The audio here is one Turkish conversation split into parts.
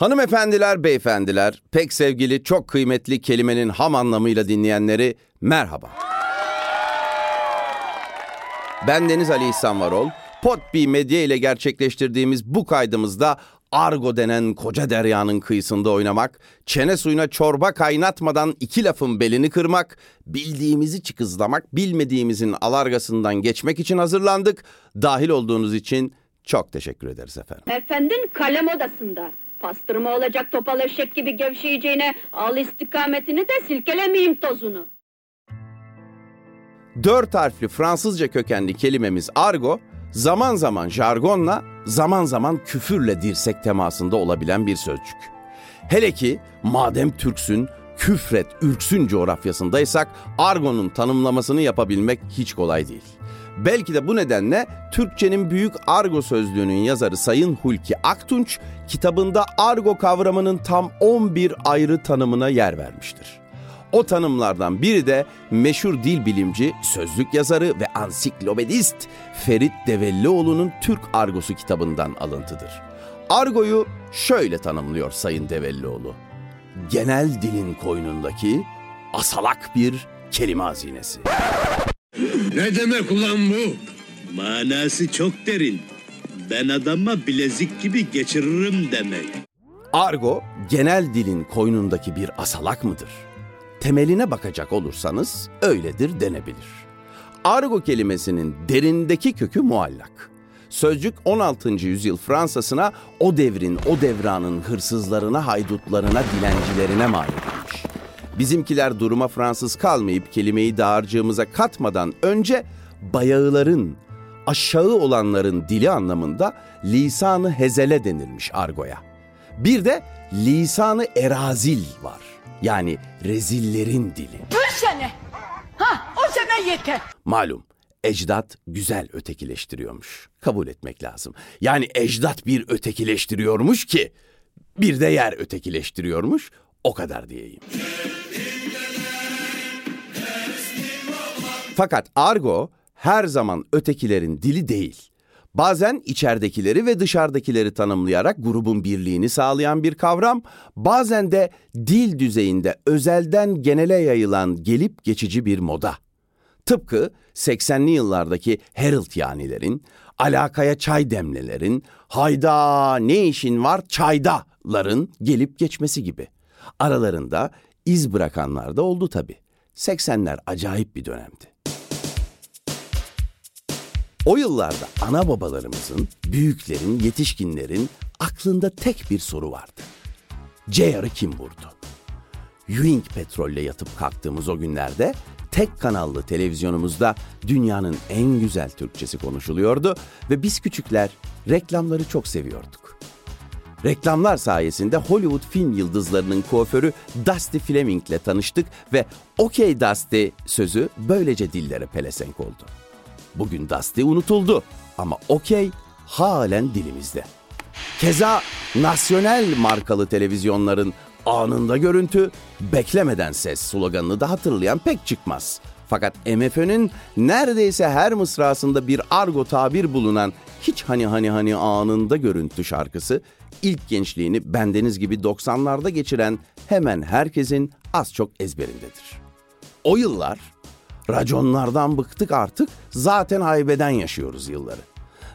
Hanımefendiler, beyefendiler, pek sevgili, çok kıymetli kelimenin ham anlamıyla dinleyenleri merhaba. Ben Deniz Ali İhsan Varol. Potbi Medya ile gerçekleştirdiğimiz bu kaydımızda Argo denen koca deryanın kıyısında oynamak, çene suyuna çorba kaynatmadan iki lafın belini kırmak, bildiğimizi çıkızlamak, bilmediğimizin alargasından geçmek için hazırlandık. Dahil olduğunuz için çok teşekkür ederiz efendim. Efendin kalem odasında. Pastırma olacak topal eşek gibi gevşeyeceğine al istikametini de silkelemeyeyim tozunu. Dört harfli Fransızca kökenli kelimemiz argo, zaman zaman jargonla, zaman zaman küfürle dirsek temasında olabilen bir sözcük. Hele ki madem Türksün, küfret, ürksün coğrafyasındaysak argonun tanımlamasını yapabilmek hiç kolay değil. Belki de bu nedenle Türkçenin büyük argo sözlüğünün yazarı Sayın Hulki Aktunç kitabında argo kavramının tam 11 ayrı tanımına yer vermiştir. O tanımlardan biri de meşhur dil bilimci, sözlük yazarı ve ansiklopedist Ferit Devellioğlu'nun Türk Argosu kitabından alıntıdır. Argo'yu şöyle tanımlıyor Sayın Devellioğlu. Genel dilin koynundaki asalak bir kelime hazinesi. Ne demek ulan bu? Manası çok derin. Ben adama bilezik gibi geçiririm demek. Argo, genel dilin koynundaki bir asalak mıdır? Temeline bakacak olursanız öyledir denebilir. Argo kelimesinin derindeki kökü muallak. Sözcük 16. yüzyıl Fransa'sına o devrin, o devranın hırsızlarına, haydutlarına, dilencilerine mal. Bizimkiler duruma Fransız kalmayıp kelimeyi dağarcığımıza katmadan önce bayağıların, aşağı olanların dili anlamında lisanı hezele denilmiş argoya. Bir de lisanı erazil var. Yani rezillerin dili. Bir sene. Ha o sene yeter. Malum ecdat güzel ötekileştiriyormuş. Kabul etmek lazım. Yani ecdat bir ötekileştiriyormuş ki bir de yer ötekileştiriyormuş. O kadar diyeyim. Fakat argo her zaman ötekilerin dili değil. Bazen içeridekileri ve dışarıdakileri tanımlayarak grubun birliğini sağlayan bir kavram, bazen de dil düzeyinde özelden genele yayılan gelip geçici bir moda. Tıpkı 80'li yıllardaki Herald yanilerin, alakaya çay demlelerin, hayda ne işin var çaydaların gelip geçmesi gibi. Aralarında iz bırakanlar da oldu tabii. 80'ler acayip bir dönemdi. O yıllarda ana babalarımızın, büyüklerin, yetişkinlerin aklında tek bir soru vardı. CR'ı kim vurdu? Ewing petrolle yatıp kalktığımız o günlerde tek kanallı televizyonumuzda dünyanın en güzel Türkçesi konuşuluyordu ve biz küçükler reklamları çok seviyorduk. Reklamlar sayesinde Hollywood film yıldızlarının kuaförü Dusty Fleming ile tanıştık ve "Okay Dusty" sözü böylece dillere pelesenk oldu. Bugün Dusty unutuldu ama okey halen dilimizde. Keza nasyonel markalı televizyonların anında görüntü, beklemeden ses sloganını da hatırlayan pek çıkmaz. Fakat MFÖ'nün neredeyse her mısrasında bir argo tabir bulunan hiç hani hani hani anında görüntü şarkısı ilk gençliğini bendeniz gibi 90'larda geçiren hemen herkesin az çok ezberindedir. O yıllar Raconlardan bıktık artık zaten haybeden yaşıyoruz yılları.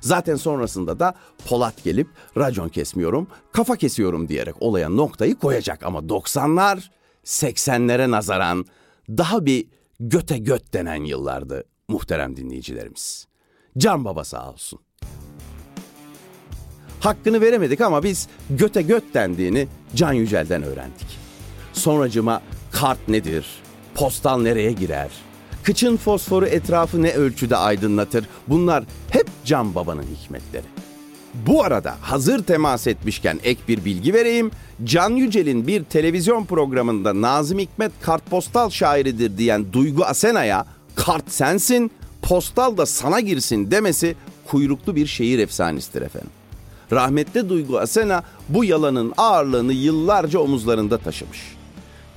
Zaten sonrasında da Polat gelip racon kesmiyorum, kafa kesiyorum diyerek olaya noktayı koyacak. Ama 90'lar 80'lere nazaran daha bir göte göt denen yıllardı muhterem dinleyicilerimiz. Can baba sağ olsun. Hakkını veremedik ama biz göte göt dendiğini Can Yücel'den öğrendik. Sonracıma kart nedir, postal nereye girer, kıçın fosforu etrafı ne ölçüde aydınlatır bunlar hep Can Baba'nın hikmetleri. Bu arada hazır temas etmişken ek bir bilgi vereyim. Can Yücel'in bir televizyon programında Nazım Hikmet kartpostal şairidir diyen Duygu Asena'ya kart sensin, postal da sana girsin demesi kuyruklu bir şehir efsanesidir efendim. Rahmetli Duygu Asena bu yalanın ağırlığını yıllarca omuzlarında taşımış.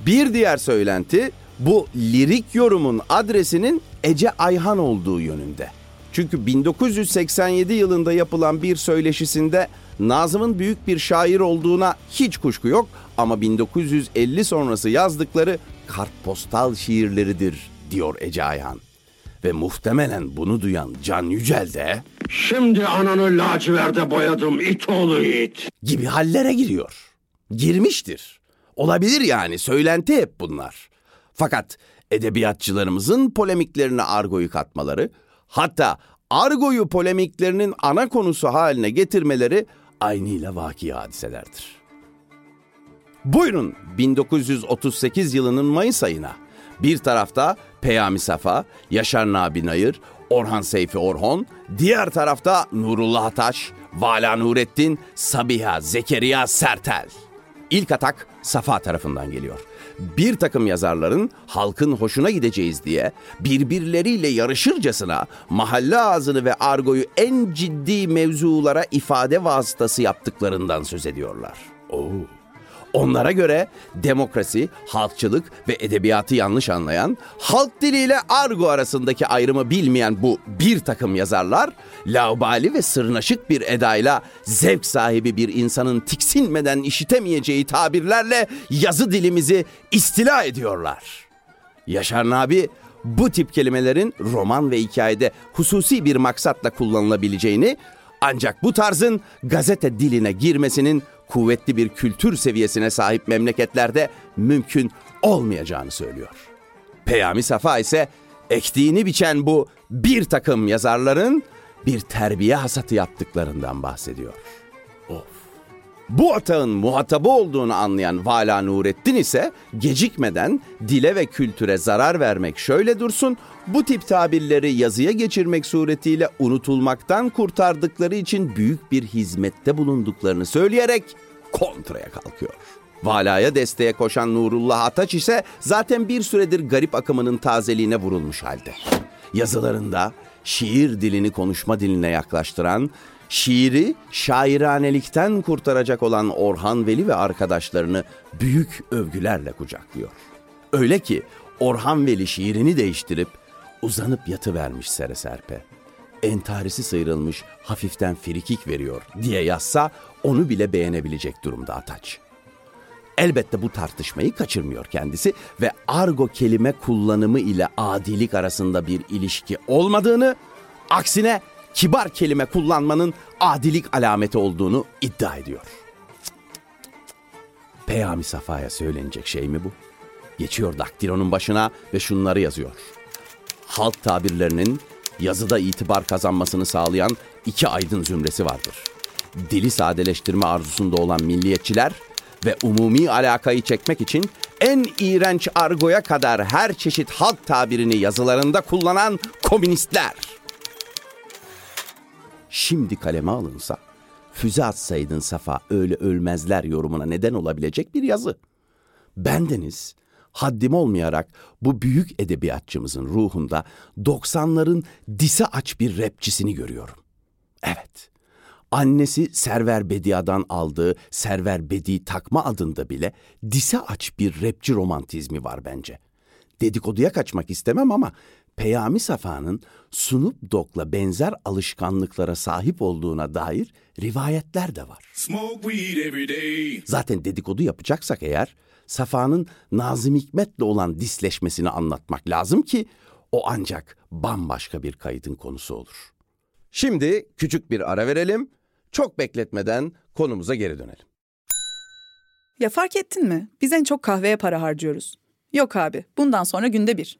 Bir diğer söylenti bu lirik yorumun adresinin Ece Ayhan olduğu yönünde. Çünkü 1987 yılında yapılan bir söyleşisinde Nazım'ın büyük bir şair olduğuna hiç kuşku yok ama 1950 sonrası yazdıkları kartpostal şiirleridir diyor Ece Ayhan. Ve muhtemelen bunu duyan Can Yücel de Şimdi ananı laciverde boyadım it oğlu it. gibi hallere giriyor. Girmiştir. Olabilir yani söylenti hep bunlar. Fakat edebiyatçılarımızın polemiklerine argoyu katmaları, hatta argoyu polemiklerinin ana konusu haline getirmeleri aynıyla vaki hadiselerdir. Buyurun 1938 yılının Mayıs ayına. Bir tarafta Peyami Safa, Yaşar Nabi Nayır, Orhan Seyfi Orhon, diğer tarafta Nurullah Ataş, Vala Nurettin, Sabiha Zekeriya Sertel. İlk atak Safa tarafından geliyor. Bir takım yazarların halkın hoşuna gideceğiz diye birbirleriyle yarışırcasına mahalle ağzını ve argoyu en ciddi mevzulara ifade vasıtası yaptıklarından söz ediyorlar. Oo. Onlara göre demokrasi, halkçılık ve edebiyatı yanlış anlayan, halk diliyle argo arasındaki ayrımı bilmeyen bu bir takım yazarlar, laubali ve sırnaşık bir edayla zevk sahibi bir insanın tiksinmeden işitemeyeceği tabirlerle yazı dilimizi istila ediyorlar. Yaşar Nabi bu tip kelimelerin roman ve hikayede hususi bir maksatla kullanılabileceğini ancak bu tarzın gazete diline girmesinin kuvvetli bir kültür seviyesine sahip memleketlerde mümkün olmayacağını söylüyor. Peyami Safa ise ektiğini biçen bu bir takım yazarların bir terbiye hasatı yaptıklarından bahsediyor. Bu atağın muhatabı olduğunu anlayan Vala Nurettin ise gecikmeden dile ve kültüre zarar vermek şöyle dursun, bu tip tabirleri yazıya geçirmek suretiyle unutulmaktan kurtardıkları için büyük bir hizmette bulunduklarını söyleyerek kontraya kalkıyor. Vala'ya desteğe koşan Nurullah Ataç ise zaten bir süredir garip akımının tazeliğine vurulmuş halde. Yazılarında şiir dilini konuşma diline yaklaştıran, şiiri şairanelikten kurtaracak olan Orhan Veli ve arkadaşlarını büyük övgülerle kucaklıyor. Öyle ki Orhan Veli şiirini değiştirip uzanıp yatıvermiş sere serpe. Entarisi sıyrılmış hafiften frikik veriyor diye yazsa onu bile beğenebilecek durumda Ataç. Elbette bu tartışmayı kaçırmıyor kendisi ve argo kelime kullanımı ile adilik arasında bir ilişki olmadığını, aksine kibar kelime kullanmanın adilik alameti olduğunu iddia ediyor. Peyami Safa'ya söylenecek şey mi bu? Geçiyor daktilonun başına ve şunları yazıyor. Halk tabirlerinin yazıda itibar kazanmasını sağlayan iki aydın zümresi vardır. Dili sadeleştirme arzusunda olan milliyetçiler ve umumi alakayı çekmek için en iğrenç argoya kadar her çeşit halk tabirini yazılarında kullanan komünistler. Şimdi kaleme alınsa, füze atsaydın Safa öyle ölmezler yorumuna neden olabilecek bir yazı. Bendeniz haddim olmayarak bu büyük edebiyatçımızın ruhunda 90'ların dise aç bir rapçisini görüyorum. Evet. Annesi Server Bedia'dan aldığı Server Bedi takma adında bile dise aç bir rapçi romantizmi var bence. Dedikoduya kaçmak istemem ama Peyami Safa'nın Snoop Dogg'la benzer alışkanlıklara sahip olduğuna dair rivayetler de var. Zaten dedikodu yapacaksak eğer Safa'nın Nazım Hikmet'le olan disleşmesini anlatmak lazım ki o ancak bambaşka bir kayıtın konusu olur. Şimdi küçük bir ara verelim. Çok bekletmeden konumuza geri dönelim. Ya fark ettin mi? Biz en çok kahveye para harcıyoruz. Yok abi, bundan sonra günde bir.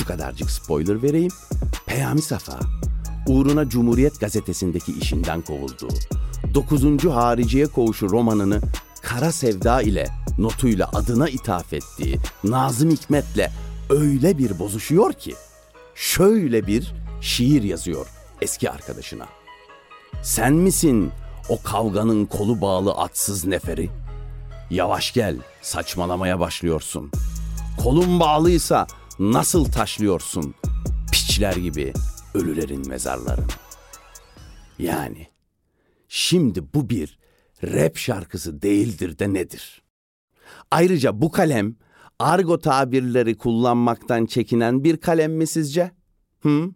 Şu kadarcık spoiler vereyim. Peyami Safa, uğruna Cumhuriyet gazetesindeki işinden kovuldu. 9. Hariciye Koğuşu romanını Kara Sevda ile notuyla adına ithaf ettiği Nazım Hikmet'le öyle bir bozuşuyor ki şöyle bir şiir yazıyor eski arkadaşına. Sen misin o kavganın kolu bağlı atsız neferi? Yavaş gel, saçmalamaya başlıyorsun. Kolun bağlıysa nasıl taşlıyorsun? Piçler gibi ölülerin mezarlarını. Yani şimdi bu bir rap şarkısı değildir de nedir? Ayrıca bu kalem argo tabirleri kullanmaktan çekinen bir kalem mi sizce? Hı?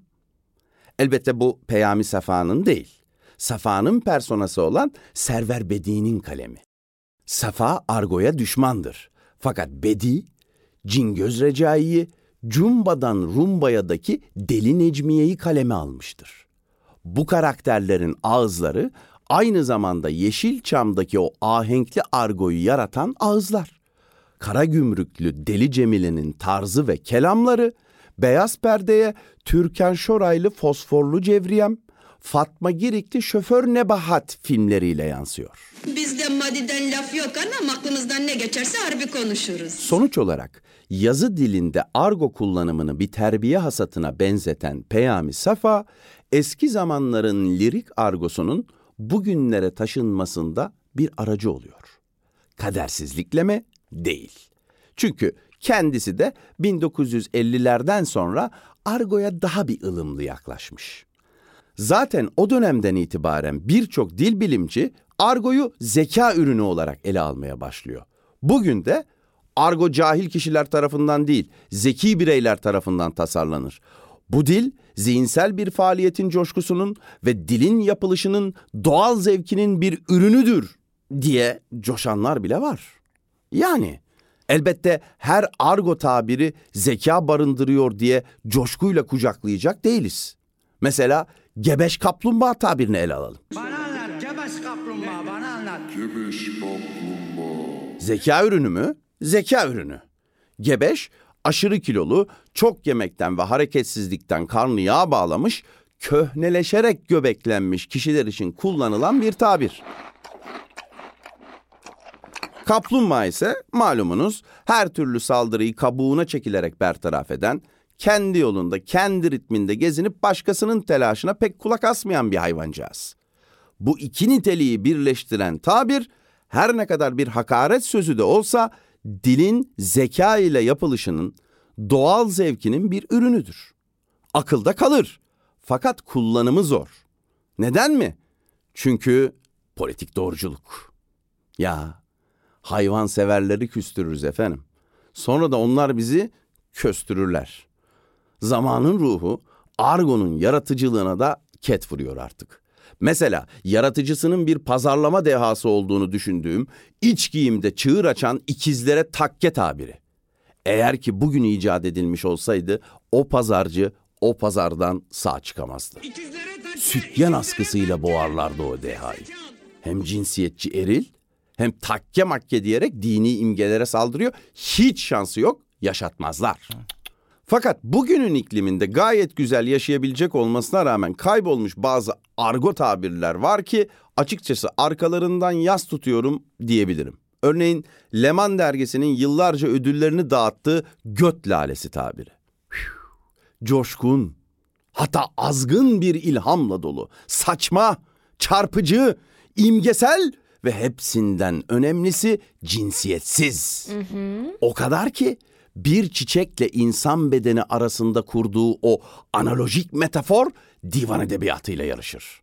Elbette bu Peyami Safa'nın değil. Safa'nın personası olan Server Bedi'nin kalemi. Safa argoya düşmandır. Fakat Bedi, Cingöz Recai'yi Cumba'dan Rumbaya'daki Deli Necmiye'yi kaleme almıştır. Bu karakterlerin ağızları aynı zamanda Yeşilçam'daki o ahenkli argoyu yaratan ağızlar. Kara gümrüklü Deli Cemile'nin tarzı ve kelamları Beyaz Perde'ye Türkan Şoraylı Fosforlu Cevriyem, Fatma Girikli Şoför Nebahat filmleriyle yansıyor. Bizde madiden laf yok ama aklımızdan ne geçerse harbi konuşuruz. Sonuç olarak yazı dilinde argo kullanımını bir terbiye hasatına benzeten Peyami Safa, eski zamanların lirik argosunun bugünlere taşınmasında bir aracı oluyor. Kadersizlikle mi? Değil. Çünkü kendisi de 1950'lerden sonra argoya daha bir ılımlı yaklaşmış. Zaten o dönemden itibaren birçok dil bilimci argoyu zeka ürünü olarak ele almaya başlıyor. Bugün de argo cahil kişiler tarafından değil, zeki bireyler tarafından tasarlanır. Bu dil zihinsel bir faaliyetin coşkusunun ve dilin yapılışının doğal zevkinin bir ürünüdür diye coşanlar bile var. Yani elbette her argo tabiri zeka barındırıyor diye coşkuyla kucaklayacak değiliz. Mesela gebeş kaplumbağa tabirini ele alalım. Bana anlat gebeş kaplumbağa bana anlat. Zeka ürünü mü? Zeka ürünü. Gebeş, aşırı kilolu, çok yemekten ve hareketsizlikten karnı yağ bağlamış, köhneleşerek göbeklenmiş kişiler için kullanılan bir tabir. Kaplumbağa ise malumunuz her türlü saldırıyı kabuğuna çekilerek bertaraf eden, kendi yolunda, kendi ritminde gezinip başkasının telaşına pek kulak asmayan bir hayvancağız. Bu iki niteliği birleştiren tabir her ne kadar bir hakaret sözü de olsa dilin zeka ile yapılışının doğal zevkinin bir ürünüdür. Akılda kalır fakat kullanımı zor. Neden mi? Çünkü politik doğruculuk. Ya hayvan severleri küstürürüz efendim. Sonra da onlar bizi köstürürler. Zamanın ruhu argonun yaratıcılığına da ket vuruyor artık. Mesela yaratıcısının bir pazarlama dehası olduğunu düşündüğüm iç giyimde çığır açan ikizlere takke tabiri. Eğer ki bugün icat edilmiş olsaydı o pazarcı o pazardan sağ çıkamazdı. Sütyen askısıyla boğarlardı o dehayı. Hem cinsiyetçi eril hem takke makke diyerek dini imgelere saldırıyor. Hiç şansı yok yaşatmazlar. Fakat bugünün ikliminde gayet güzel yaşayabilecek olmasına rağmen kaybolmuş bazı argo tabirler var ki açıkçası arkalarından yas tutuyorum diyebilirim. Örneğin Leman dergisinin yıllarca ödüllerini dağıttığı göt lalesi tabiri. Coşkun, hatta azgın bir ilhamla dolu, saçma, çarpıcı, imgesel ve hepsinden önemlisi cinsiyetsiz. O kadar ki bir çiçekle insan bedeni arasında kurduğu o analojik metafor divan edebiyatıyla yarışır.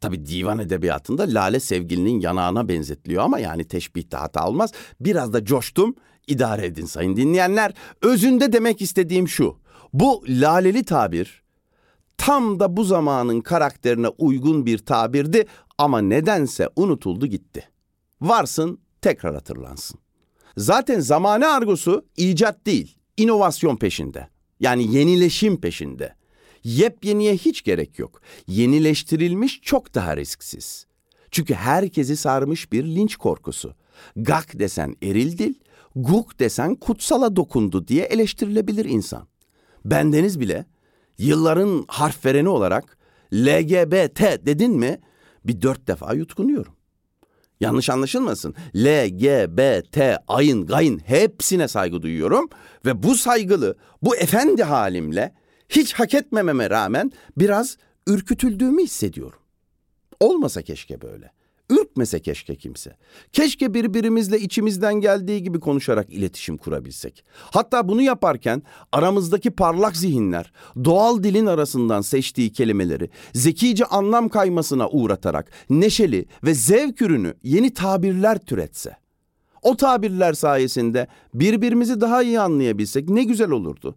Tabi divan edebiyatında lale sevgilinin yanağına benzetiliyor ama yani teşbihte hata olmaz. Biraz da coştum. İdare edin sayın dinleyenler. Özünde demek istediğim şu. Bu laleli tabir tam da bu zamanın karakterine uygun bir tabirdi ama nedense unutuldu gitti. Varsın tekrar hatırlansın. Zaten zamane argosu icat değil, inovasyon peşinde. Yani yenileşim peşinde. Yepyeniye hiç gerek yok. Yenileştirilmiş çok daha risksiz. Çünkü herkesi sarmış bir linç korkusu. Gak desen eril dil, guk desen kutsala dokundu diye eleştirilebilir insan. Bendeniz bile yılların harf vereni olarak LGBT dedin mi bir dört defa yutkunuyorum. Yanlış anlaşılmasın. L, G, B, T, ayın, gayın hepsine saygı duyuyorum. Ve bu saygılı, bu efendi halimle hiç hak etmememe rağmen biraz ürkütüldüğümü hissediyorum. Olmasa keşke böyle. Ürkmese keşke kimse. Keşke birbirimizle içimizden geldiği gibi konuşarak iletişim kurabilsek. Hatta bunu yaparken aramızdaki parlak zihinler doğal dilin arasından seçtiği kelimeleri zekice anlam kaymasına uğratarak neşeli ve zevk ürünü yeni tabirler türetse. O tabirler sayesinde birbirimizi daha iyi anlayabilsek ne güzel olurdu.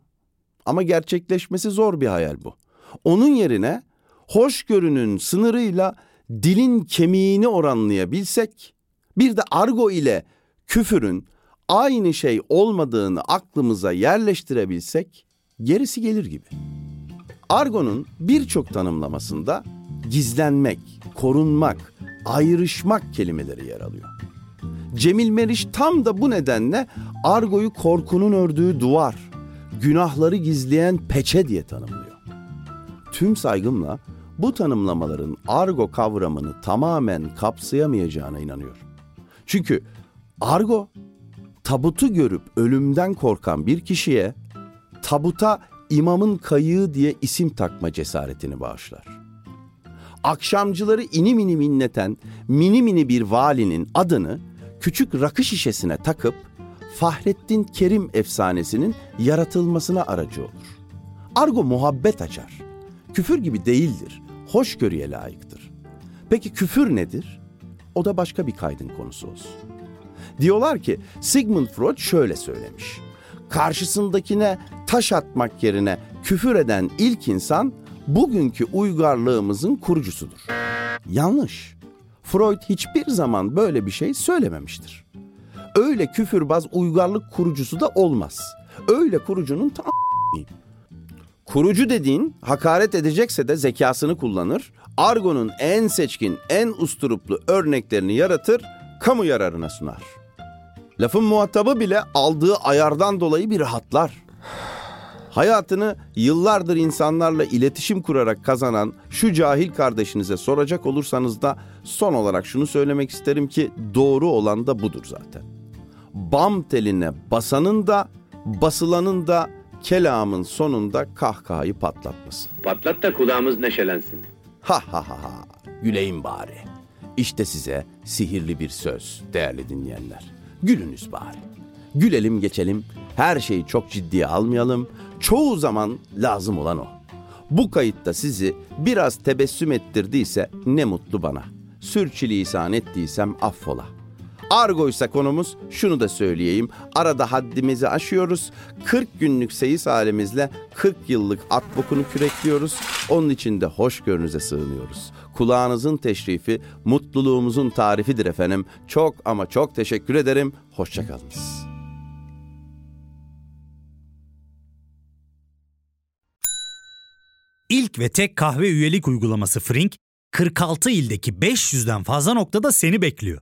Ama gerçekleşmesi zor bir hayal bu. Onun yerine hoşgörünün sınırıyla dilin kemiğini oranlayabilsek, bir de argo ile küfürün aynı şey olmadığını aklımıza yerleştirebilsek gerisi gelir gibi. Argo'nun birçok tanımlamasında gizlenmek, korunmak, ayrışmak kelimeleri yer alıyor. Cemil Meriç tam da bu nedenle argoyu korkunun ördüğü duvar, günahları gizleyen peçe diye tanımlıyor. Tüm saygımla bu tanımlamaların argo kavramını tamamen kapsayamayacağına inanıyorum. Çünkü argo tabutu görüp ölümden korkan bir kişiye tabuta imamın kayığı diye isim takma cesaretini bağışlar. Akşamcıları inim inim inleten mini mini bir valinin adını küçük rakı şişesine takıp Fahrettin Kerim efsanesinin yaratılmasına aracı olur. Argo muhabbet açar. Küfür gibi değildir. Hoşgörüye layıktır. Peki küfür nedir? O da başka bir kaydın konusu olsun. Diyorlar ki Sigmund Freud şöyle söylemiş. Karşısındakine taş atmak yerine küfür eden ilk insan bugünkü uygarlığımızın kurucusudur. Yanlış. Freud hiçbir zaman böyle bir şey söylememiştir. Öyle küfürbaz uygarlık kurucusu da olmaz. Öyle kurucunun tam Kurucu dediğin hakaret edecekse de zekasını kullanır. Argo'nun en seçkin, en usturuplu örneklerini yaratır, kamu yararına sunar. Lafın muhatabı bile aldığı ayardan dolayı bir rahatlar. Hayatını yıllardır insanlarla iletişim kurarak kazanan şu cahil kardeşinize soracak olursanız da son olarak şunu söylemek isterim ki doğru olan da budur zaten. Bam teline basanın da basılanın da kelamın sonunda kahkahayı patlatması. Patlat da kulağımız neşelensin. Ha ha ha ha. Güleyim bari. İşte size sihirli bir söz değerli dinleyenler. Gülünüz bari. Gülelim geçelim. Her şeyi çok ciddiye almayalım. Çoğu zaman lazım olan o. Bu kayıtta sizi biraz tebessüm ettirdiyse ne mutlu bana. Sürçülisan ettiysem affola. Argoysa konumuz şunu da söyleyeyim. Arada haddimizi aşıyoruz. 40 günlük seyis halimizle 40 yıllık at bokunu kürekliyoruz. Onun için de hoşgörünüze sığınıyoruz. Kulağınızın teşrifi mutluluğumuzun tarifidir efendim. Çok ama çok teşekkür ederim. Hoşçakalınız. İlk ve tek kahve üyelik uygulaması Frink, 46 ildeki 500'den fazla noktada seni bekliyor.